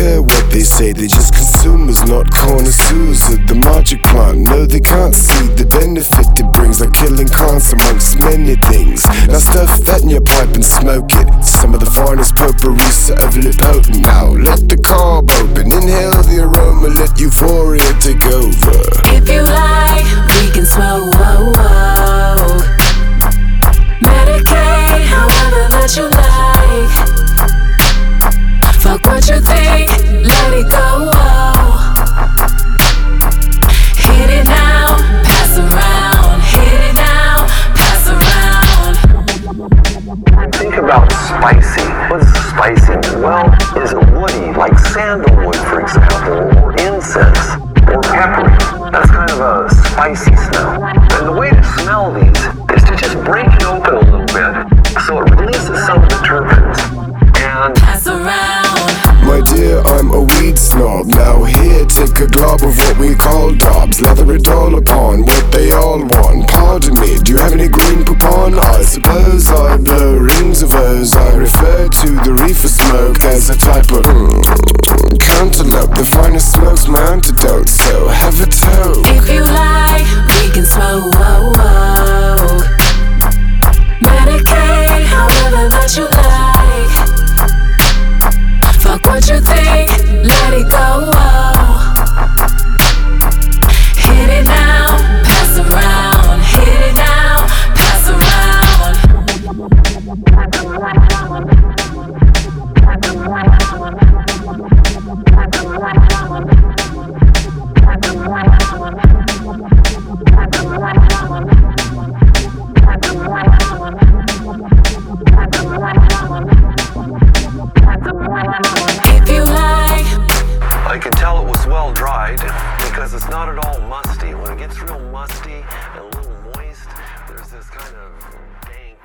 care what they say, they're just consumers, not connoisseurs of the magic plant. No, they can't see the benefit it brings, like killing cons amongst many things. Now stuff that in your pipe and smoke it. Some of the finest potpourri so overly potent. Now let the open, Think about spicy. What is spicy? Well, is it woody, like sandalwood, for example, or incense, or peppery? That's kind of a spicy smell. And the way to smell these is to just break it open a little bit so it releases some of the terpenes. And Pass around. My dear, I'm a weed snob. Now here, take a glob of what we call dobs. Lather it all upon smoke there's a type of mm, cantaloupe. The finest smoke's my antidote, so have a toe. If you like, musty. When it gets real musty and a little moist, there's this kind of dank.